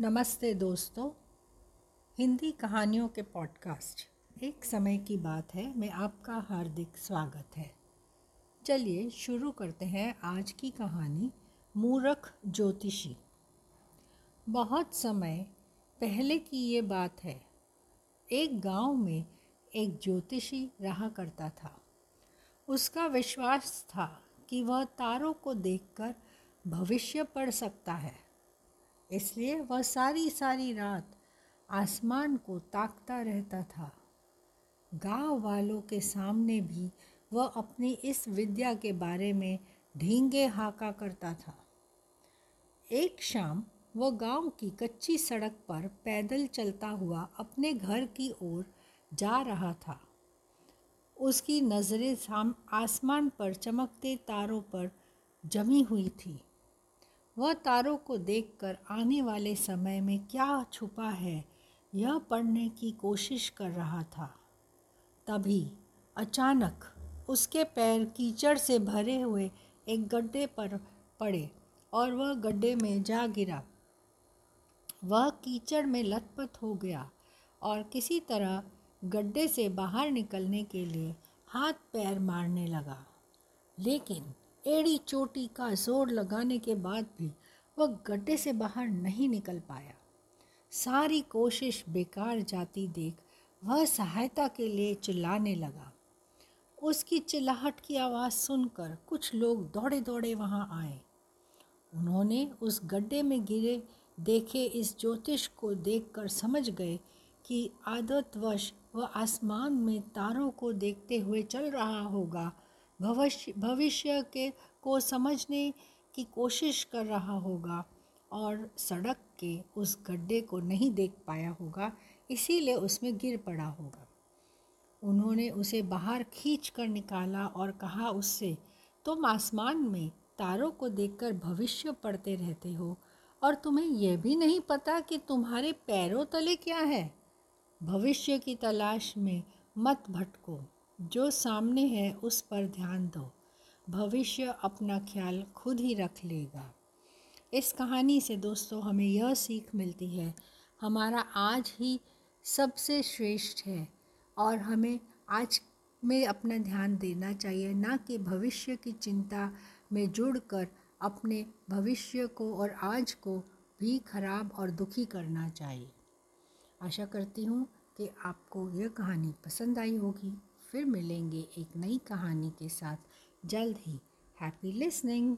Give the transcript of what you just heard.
नमस्ते दोस्तों, हिंदी कहानियों के पॉडकास्ट। एक समय की बात है, मैं आपका हार्दिक स्वागत है। चलिए शुरू करते हैं आज की कहानी, मूरख ज्योतिषी। बहुत समय पहले की ये बात है, एक गाँव में एक ज्योतिषी रहा करता था। उसका विश्वास था कि वह तारों को देखकर भविष्य पढ़ सकता है। इसलिए वह सारी सारी रात आसमान को ताकता रहता था। गाँव वालों के सामने भी वह अपनी इस विद्या के बारे में ढींगे हाका करता था। एक शाम वह गाँव की कच्ची सड़क पर पैदल चलता हुआ अपने घर की ओर जा रहा था। उसकी नज़रें आसमान पर चमकते तारों पर जमी हुई थी। वह तारों को देखकर आने वाले समय में क्या छुपा है, यह पढ़ने की कोशिश कर रहा था। तभी अचानक उसके पैर कीचड़ से भरे हुए एक गड्ढे पर पड़े और वह गड्ढे में जा गिरा। वह कीचड़ में लथपथ हो गया और किसी तरह गड्ढे से बाहर निकलने के लिए हाथ पैर मारने लगा। लेकिन एड़ी चोटी का ज़ोर लगाने के बाद भी वह गड्ढे से बाहर नहीं निकल पाया। सारी कोशिश बेकार जाती देख वह सहायता के लिए चिल्लाने लगा। उसकी चिल्लाहट की आवाज़ सुनकर कुछ लोग दौड़े दौड़े वहाँ आए। उन्होंने उस गड्ढे में गिरे देखे इस ज्योतिष को देखकर समझ गए कि आदतवश वह आसमान में तारों को देखते हुए चल रहा होगा। भविष्य भविष्य के, को समझने की कोशिश कर रहा होगा और सड़क के उस गड्ढे को नहीं देख पाया होगा, इसीलिए उसमें गिर पड़ा होगा। उन्होंने उसे बाहर खींच कर निकाला और कहा उससे, तुम आसमान में तारों को देखकर भविष्य पढ़ते रहते हो और तुम्हें यह भी नहीं पता कि तुम्हारे पैरों तले क्या है। भविष्य की तलाश में मत भटको। जो सामने है उस पर ध्यान दो। भविष्य अपना ख्याल खुद ही रख लेगा। इस कहानी से दोस्तों, हमें यह सीख मिलती है, हमारा आज ही सबसे श्रेष्ठ है और हमें आज में अपना ध्यान देना चाहिए, ना कि भविष्य की चिंता में जुड़कर अपने भविष्य को और आज को भी खराब और दुखी करना चाहिए। आशा करती हूँ कि आपको यह कहानी पसंद आई होगी। फिर मिलेंगे एक नई कहानी के साथ। जल्द ही हैप्पी लिसनिंग